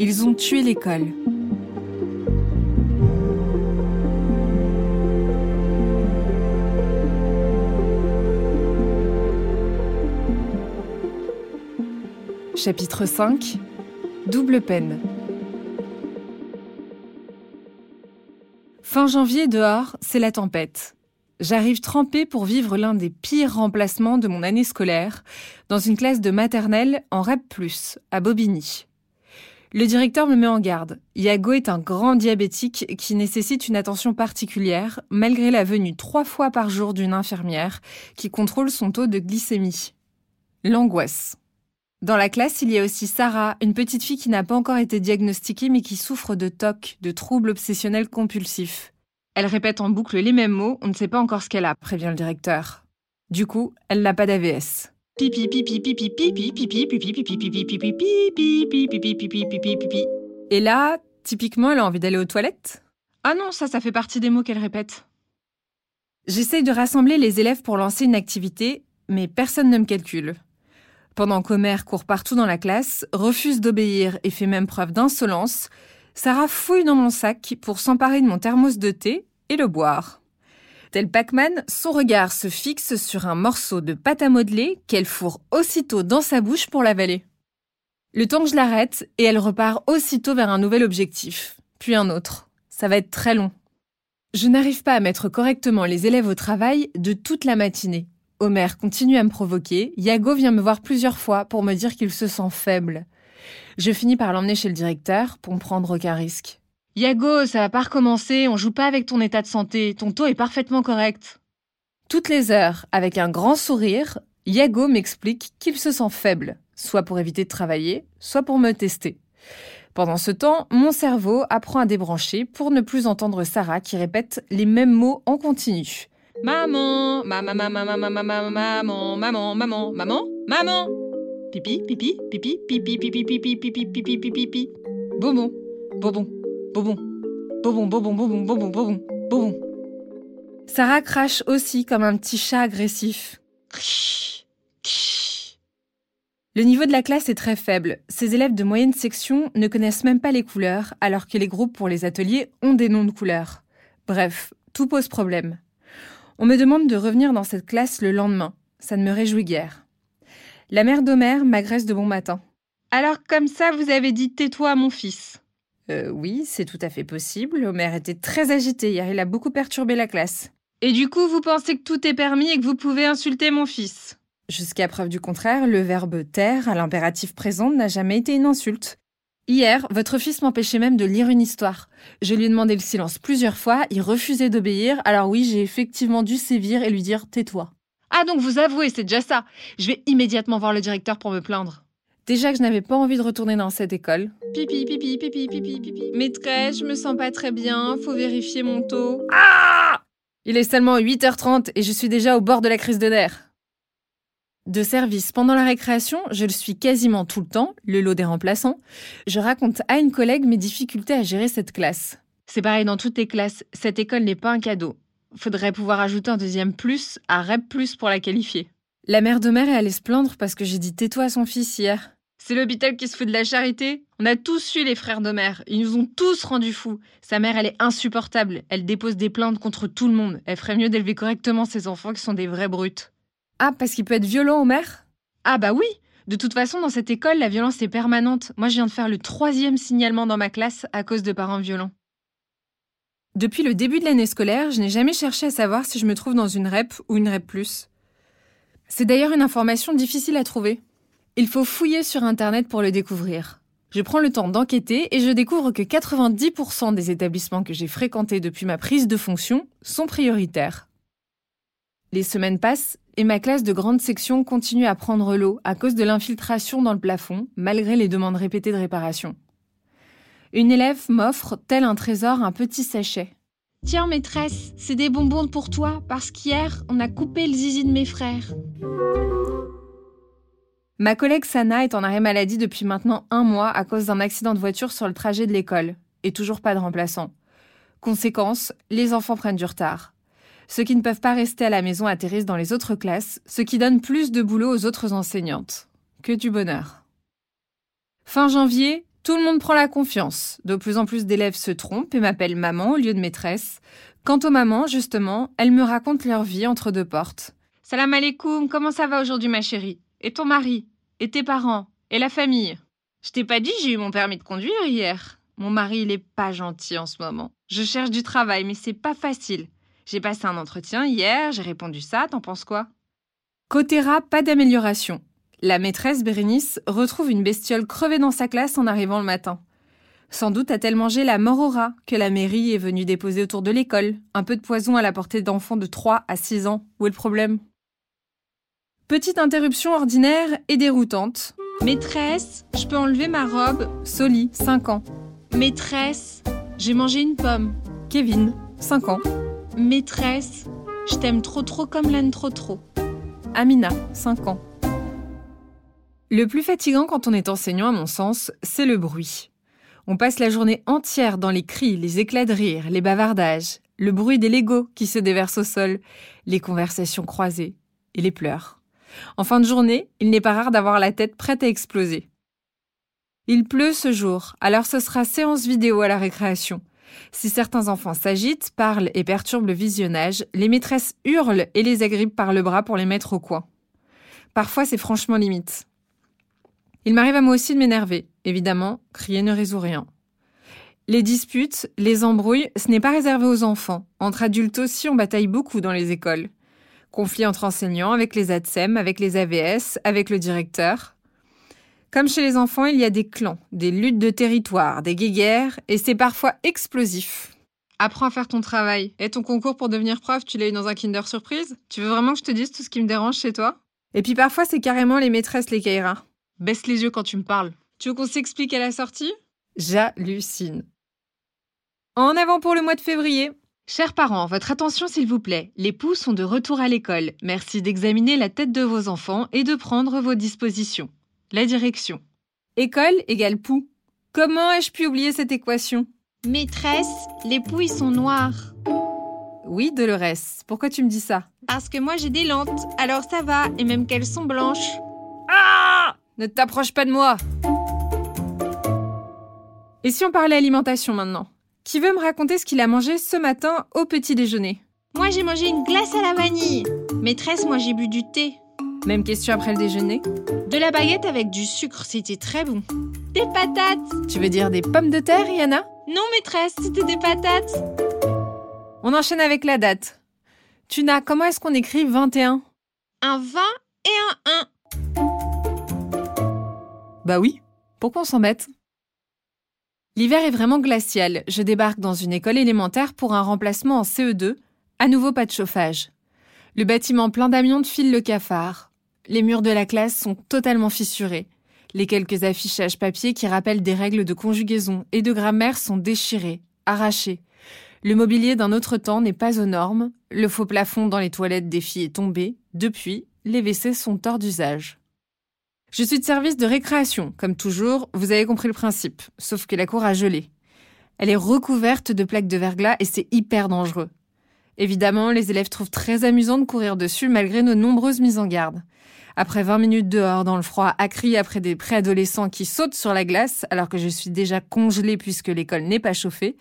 Ils ont tué l'école. Chapitre 5 Double peine. Fin janvier dehors, c'est la tempête. J'arrive trempée pour vivre l'un des pires remplacements de mon année scolaire dans une classe de maternelle en REP+, à Bobigny. Le directeur me met en garde. Iago est un grand diabétique qui nécessite une attention particulière malgré la venue trois fois par jour d'une infirmière qui contrôle son taux de glycémie. L'angoisse. Dans la classe, il y a aussi Sarah, une petite fille qui n'a pas encore été diagnostiquée mais qui souffre de TOC, de troubles obsessionnels compulsifs. Elle répète en boucle les mêmes mots, on ne sait pas encore ce qu'elle a, prévient le directeur. Du coup, elle n'a pas d'AVS. Pipi pipi pipi pipi pipi pipi pipi pipi pipi pipi pipi pipi pipi pipi Et là, typiquement, elle a envie d'aller aux toilettes Ah non, ça, ça fait partie des mots qu'elle répète. J'essaye de rassembler les élèves pour lancer une activité, mais personne ne me calcule. Pendant qu'Omer court partout dans la classe, refuse d'obéir et fait même preuve d'insolence, Sarah fouille dans mon sac pour s'emparer de mon thermos de thé et le boire. Tel Pac-Man, son regard se fixe sur un morceau de pâte à modeler qu'elle fourre aussitôt dans sa bouche pour l'avaler. Le temps que je l'arrête et elle repart aussitôt vers un nouvel objectif, puis un autre. Ça va être très long. Je n'arrive pas à mettre correctement les élèves au travail de toute la matinée. Homer continue à me provoquer. Yago vient me voir plusieurs fois pour me dire qu'il se sent faible. Je finis par l'emmener chez le directeur pour ne prendre aucun risque. Yago, ça va pas recommencer, on joue pas avec ton état de santé, ton taux est parfaitement correct. Toutes les heures, avec un grand sourire, Yago m'explique qu'il se sent faible, soit pour éviter de travailler, soit pour me tester. Pendant ce temps, mon cerveau apprend à débrancher pour ne plus entendre Sarah qui répète les mêmes mots en continu. Maman, maman, maman, maman, maman, maman, maman, maman, maman, maman. Pipi, pipi, pipi, pipi, pipi, pipi, pipi, pipi, pipi, pipi. Bonbon, bonbon, bonbon, bonbon, bonbon, bonbon, bonbon, bonbon, bonbon. Sarah crache aussi comme un petit chat agressif. Le niveau de la classe est très faible. Ces élèves de moyenne section ne connaissent même pas les couleurs, alors que les groupes pour les ateliers ont des noms de couleurs. Bref, tout pose problème. On me demande de revenir dans cette classe le lendemain. Ça ne me réjouit guère. La mère d'Omer m'agresse de bon matin. Alors comme ça, vous avez dit tais-toi à mon fils. Euh, oui, c'est tout à fait possible. Omer était très agité hier, il a beaucoup perturbé la classe. Et du coup, vous pensez que tout est permis et que vous pouvez insulter mon fils? Jusqu'à preuve du contraire, le verbe taire à l'impératif présent n'a jamais été une insulte. Hier, votre fils m'empêchait même de lire une histoire. Je lui ai demandé le silence plusieurs fois, il refusait d'obéir, alors oui, j'ai effectivement dû sévir et lui dire tais-toi. Ah donc vous avouez, c'est déjà ça. Je vais immédiatement voir le directeur pour me plaindre. Déjà que je n'avais pas envie de retourner dans cette école. Pipi, pipi, pipi, pipi, pipi. Maîtresse, je me sens pas très bien, faut vérifier mon taux. Ah Il est seulement 8h30 et je suis déjà au bord de la crise de nerfs. De service pendant la récréation, je le suis quasiment tout le temps, le lot des remplaçants. Je raconte à une collègue mes difficultés à gérer cette classe. C'est pareil dans toutes les classes, cette école n'est pas un cadeau. Faudrait pouvoir ajouter un deuxième plus à REP plus pour la qualifier. La mère de mère est allée se plaindre parce que j'ai dit tais-toi à son fils hier. C'est l'hôpital qui se fout de la charité On a tous su les frères de mère. Ils nous ont tous rendus fous. Sa mère, elle est insupportable. Elle dépose des plaintes contre tout le monde. Elle ferait mieux d'élever correctement ses enfants qui sont des vrais brutes. Ah, parce qu'il peut être violent, Omer? Ah bah oui De toute façon, dans cette école, la violence est permanente. Moi, je viens de faire le troisième signalement dans ma classe à cause de parents violents. Depuis le début de l'année scolaire, je n'ai jamais cherché à savoir si je me trouve dans une REP ou une REP+. C'est d'ailleurs une information difficile à trouver. Il faut fouiller sur Internet pour le découvrir. Je prends le temps d'enquêter et je découvre que 90% des établissements que j'ai fréquentés depuis ma prise de fonction sont prioritaires. Les semaines passent et ma classe de grande section continue à prendre l'eau à cause de l'infiltration dans le plafond, malgré les demandes répétées de réparation. Une élève m'offre, tel un trésor, un petit sachet. Tiens, maîtresse, c'est des bonbons pour toi, parce qu'hier, on a coupé le zizi de mes frères. Ma collègue Sana est en arrêt maladie depuis maintenant un mois à cause d'un accident de voiture sur le trajet de l'école, et toujours pas de remplaçant. Conséquence, les enfants prennent du retard. Ceux qui ne peuvent pas rester à la maison atterrissent dans les autres classes, ce qui donne plus de boulot aux autres enseignantes. Que du bonheur. Fin janvier, Tout le monde prend la confiance. De plus en plus d'élèves se trompent et m'appellent maman au lieu de maîtresse. Quant aux mamans, justement, elles me racontent leur vie entre deux portes. Salam alaikum, comment ça va aujourd'hui ma chérie? Et ton mari Et tes parents Et la famille? Je t'ai pas dit j'ai eu mon permis de conduire hier. Mon mari, il est pas gentil en ce moment. Je cherche du travail, mais c'est pas facile. J'ai passé un entretien hier, j'ai répondu ça, t'en penses quoi? Côté pas d'amélioration. La maîtresse Bérénice retrouve une bestiole crevée dans sa classe en arrivant le matin. Sans doute a-t-elle mangé la mort au rat que la mairie est venue déposer autour de l'école, un peu de poison à la portée d'enfants de 3 à 6 ans. Où est le problème? Petite interruption ordinaire et déroutante. Maîtresse, je peux enlever ma robe? Soli, 5 ans. Maîtresse, j'ai mangé une pomme. Kevin, 5 ans. Maîtresse, je t'aime trop trop comme l'âne trop trop. Amina, 5 ans. Le plus fatigant quand on est enseignant, à mon sens, c'est le bruit. On passe la journée entière dans les cris, les éclats de rire, les bavardages, le bruit des Legos qui se déversent au sol, les conversations croisées et les pleurs. En fin de journée, il n'est pas rare d'avoir la tête prête à exploser. Il pleut ce jour, alors ce sera séance vidéo à la récréation. Si certains enfants s'agitent, parlent et perturbent le visionnage, les maîtresses hurlent et les agrippent par le bras pour les mettre au coin. Parfois, c'est franchement limite. Il m'arrive à moi aussi de m'énerver. Évidemment, crier ne résout rien. Les disputes, les embrouilles, ce n'est pas réservé aux enfants. Entre adultes aussi, on bataille beaucoup dans les écoles. Conflits entre enseignants, avec les ADSEM, avec les AVS, avec le directeur. Comme chez les enfants, il y a des clans, des luttes de territoire, des guéguerres, et c'est parfois explosif. Apprends à faire ton travail. Et ton concours pour devenir prof, tu l'as eu dans un Kinder Surprise? Tu veux vraiment que je te dise tout ce qui me dérange chez toi? Et puis parfois, c'est carrément les maîtresses les Kaira. Baisse les yeux quand tu me parles. Tu veux qu'on s'explique à la sortie? J'hallucine. En avant pour le mois de février. Chers parents, votre attention s'il vous plaît. Les poux sont de retour à l'école. Merci d'examiner la tête de vos enfants et de prendre vos dispositions. La direction. École égale poux. Comment ai-je pu oublier cette équation? Maîtresse, les poux ils sont noirs. Oui, Dolores. Pourquoi tu me dis ça? Parce que moi j'ai des lentes, alors ça va, et même qu'elles sont blanches. Ah ne t'approche pas de moi Et si on parlait alimentation maintenant? Qui veut me raconter ce qu'il a mangé ce matin au petit déjeuner Moi j'ai mangé une glace à la vanille. Maîtresse, moi j'ai bu du thé. Même question après le déjeuner De la baguette avec du sucre, c'était très bon. Des patates Tu veux dire des pommes de terre, Yana Non maîtresse, c'était des patates. On enchaîne avec la date. Tuna, comment est-ce qu'on écrit 21 Un? 20 et un 1. Bah oui, pourquoi on s'embête? L'hiver est vraiment glacial. Je débarque dans une école élémentaire pour un remplacement en CE2. À nouveau pas de chauffage. Le bâtiment plein d'amiante file le cafard. Les murs de la classe sont totalement fissurés. Les quelques affichages papier qui rappellent des règles de conjugaison et de grammaire sont déchirés, arrachés. Le mobilier d'un autre temps n'est pas aux normes. Le faux plafond dans les toilettes des filles est tombé. Depuis, les WC sont hors d'usage. Je suis de service de récréation, comme toujours, vous avez compris le principe, sauf que la cour a gelé. Elle est recouverte de plaques de verglas et c'est hyper dangereux. Évidemment, les élèves trouvent très amusant de courir dessus malgré nos nombreuses mises en garde. Après 20 minutes dehors dans le froid, à crier après des préadolescents qui sautent sur la glace alors que je suis déjà congelée puisque l'école n'est pas chauffée,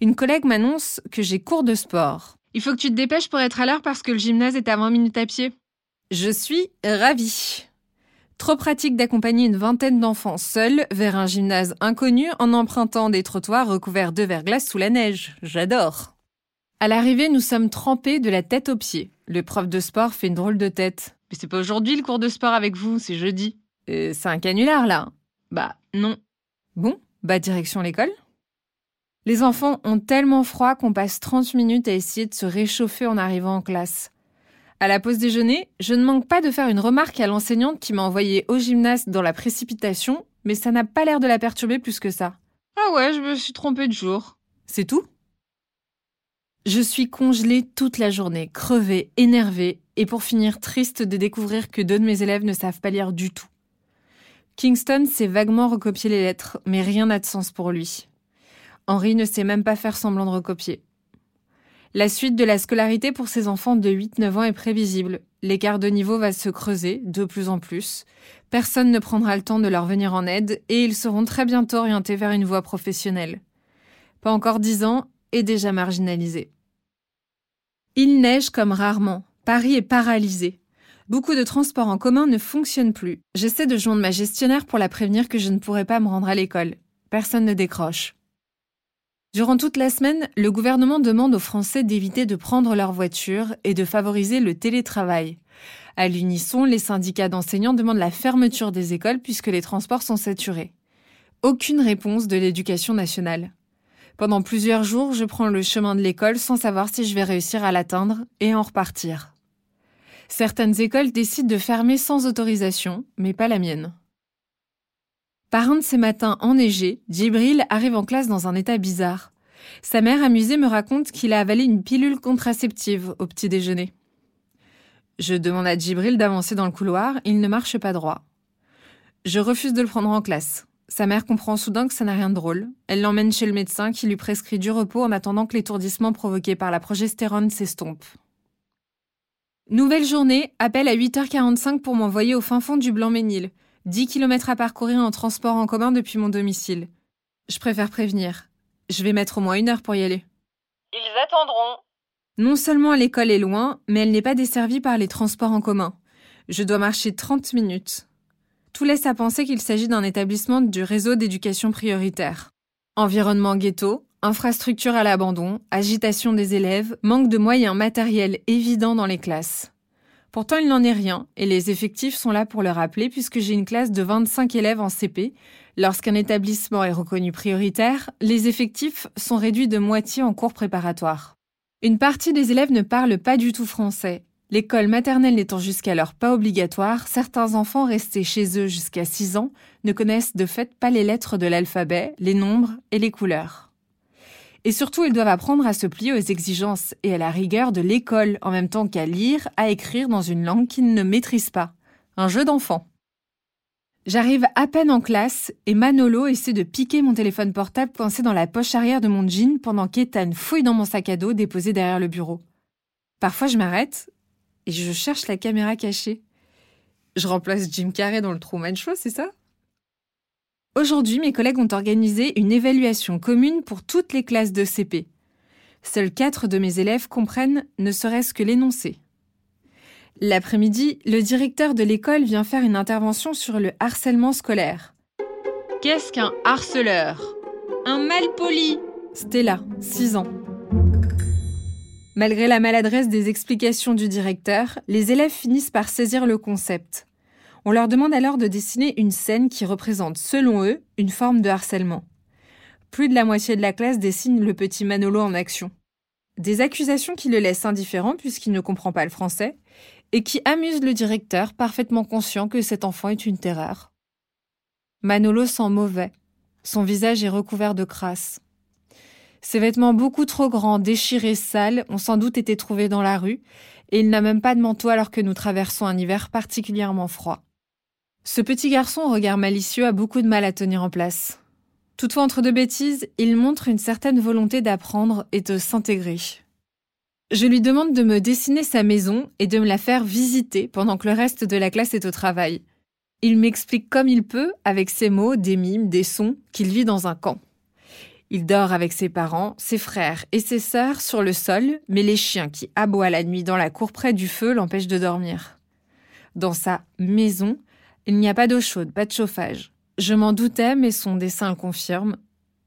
une collègue m'annonce que j'ai cours de sport. Il faut que tu te dépêches pour être à l'heure parce que le gymnase est à 20 minutes à pied. Je suis ravie. Trop pratique d'accompagner une vingtaine d'enfants seuls vers un gymnase inconnu en empruntant des trottoirs recouverts de verglas sous la neige. J'adore. À l'arrivée, nous sommes trempés de la tête aux pieds. Le prof de sport fait une drôle de tête. Mais c'est pas aujourd'hui le cours de sport avec vous, c'est jeudi. Euh, c'est un canular là. Bah non. Bon, bah direction l'école. Les enfants ont tellement froid qu'on passe 30 minutes à essayer de se réchauffer en arrivant en classe. À la pause déjeuner, je ne manque pas de faire une remarque à l'enseignante qui m'a envoyé au gymnase dans la précipitation, mais ça n'a pas l'air de la perturber plus que ça. Ah ouais, je me suis trompée de jour. C'est tout? Je suis congelée toute la journée, crevée, énervée, et pour finir triste de découvrir que deux de mes élèves ne savent pas lire du tout. Kingston sait vaguement recopier les lettres, mais rien n'a de sens pour lui. Henri ne sait même pas faire semblant de recopier. La suite de la scolarité pour ces enfants de 8-9 ans est prévisible. L'écart de niveau va se creuser de plus en plus. Personne ne prendra le temps de leur venir en aide et ils seront très bientôt orientés vers une voie professionnelle. Pas encore 10 ans et déjà marginalisés. Il neige comme rarement. Paris est paralysé. Beaucoup de transports en commun ne fonctionnent plus. J'essaie de joindre ma gestionnaire pour la prévenir que je ne pourrai pas me rendre à l'école. Personne ne décroche. Durant toute la semaine, le gouvernement demande aux Français d'éviter de prendre leur voiture et de favoriser le télétravail. À l'unisson, les syndicats d'enseignants demandent la fermeture des écoles puisque les transports sont saturés. Aucune réponse de l'éducation nationale. Pendant plusieurs jours, je prends le chemin de l'école sans savoir si je vais réussir à l'atteindre et en repartir. Certaines écoles décident de fermer sans autorisation, mais pas la mienne. Par un de ces matins enneigés, Djibril arrive en classe dans un état bizarre. Sa mère amusée me raconte qu'il a avalé une pilule contraceptive au petit déjeuner. Je demande à Djibril d'avancer dans le couloir, il ne marche pas droit. Je refuse de le prendre en classe. Sa mère comprend soudain que ça n'a rien de drôle. Elle l'emmène chez le médecin qui lui prescrit du repos en attendant que l'étourdissement provoqué par la progestérone s'estompe. Nouvelle journée, appel à 8h45 pour m'envoyer au fin fond du Blanc-Ménil. 10 km à parcourir en transport en commun depuis mon domicile. Je préfère prévenir. Je vais mettre au moins une heure pour y aller. Ils attendront. Non seulement l'école est loin, mais elle n'est pas desservie par les transports en commun. Je dois marcher 30 minutes. Tout laisse à penser qu'il s'agit d'un établissement du réseau d'éducation prioritaire. Environnement ghetto, infrastructure à l'abandon, agitation des élèves, manque de moyens matériels évidents dans les classes. Pourtant, il n'en est rien, et les effectifs sont là pour le rappeler puisque j'ai une classe de 25 élèves en CP. Lorsqu'un établissement est reconnu prioritaire, les effectifs sont réduits de moitié en cours préparatoire. Une partie des élèves ne parlent pas du tout français. L'école maternelle n'étant jusqu'alors pas obligatoire, certains enfants restés chez eux jusqu'à 6 ans ne connaissent de fait pas les lettres de l'alphabet, les nombres et les couleurs. Et surtout, ils doivent apprendre à se plier aux exigences et à la rigueur de l'école, en même temps qu'à lire, à écrire dans une langue qu'ils ne maîtrisent pas. Un jeu d'enfant. J'arrive à peine en classe et Manolo essaie de piquer mon téléphone portable coincé dans la poche arrière de mon jean pendant qu'Ethan fouille dans mon sac à dos déposé derrière le bureau. Parfois, je m'arrête et je cherche la caméra cachée. Je remplace Jim Carrey dans le Truman Show, c'est ça? Aujourd'hui, mes collègues ont organisé une évaluation commune pour toutes les classes de CP. Seuls quatre de mes élèves comprennent ne serait-ce que l'énoncé. L'après-midi, le directeur de l'école vient faire une intervention sur le harcèlement scolaire. Qu'est-ce qu'un harceleur? Un malpoli Stella, 6 ans. Malgré la maladresse des explications du directeur, les élèves finissent par saisir le concept. On leur demande alors de dessiner une scène qui représente, selon eux, une forme de harcèlement. Plus de la moitié de la classe dessine le petit Manolo en action. Des accusations qui le laissent indifférent puisqu'il ne comprend pas le français et qui amusent le directeur parfaitement conscient que cet enfant est une terreur. Manolo sent mauvais. Son visage est recouvert de crasse. Ses vêtements beaucoup trop grands, déchirés, sales, ont sans doute été trouvés dans la rue, et il n'a même pas de manteau alors que nous traversons un hiver particulièrement froid. Ce petit garçon au regard malicieux a beaucoup de mal à tenir en place. Toutefois, entre deux bêtises, il montre une certaine volonté d'apprendre et de s'intégrer. Je lui demande de me dessiner sa maison et de me la faire visiter pendant que le reste de la classe est au travail. Il m'explique comme il peut, avec ses mots, des mimes, des sons, qu'il vit dans un camp. Il dort avec ses parents, ses frères et ses sœurs sur le sol, mais les chiens qui aboient la nuit dans la cour près du feu l'empêchent de dormir. Dans sa maison, il n'y a pas d'eau chaude, pas de chauffage. Je m'en doutais, mais son dessin le confirme.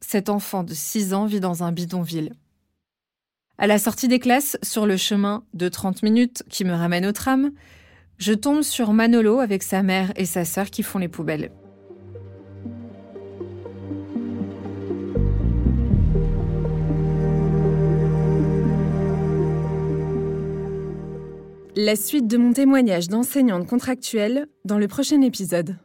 Cet enfant de 6 ans vit dans un bidonville. À la sortie des classes, sur le chemin de 30 minutes qui me ramène au tram, je tombe sur Manolo avec sa mère et sa sœur qui font les poubelles. La suite de mon témoignage d'enseignante contractuelle dans le prochain épisode.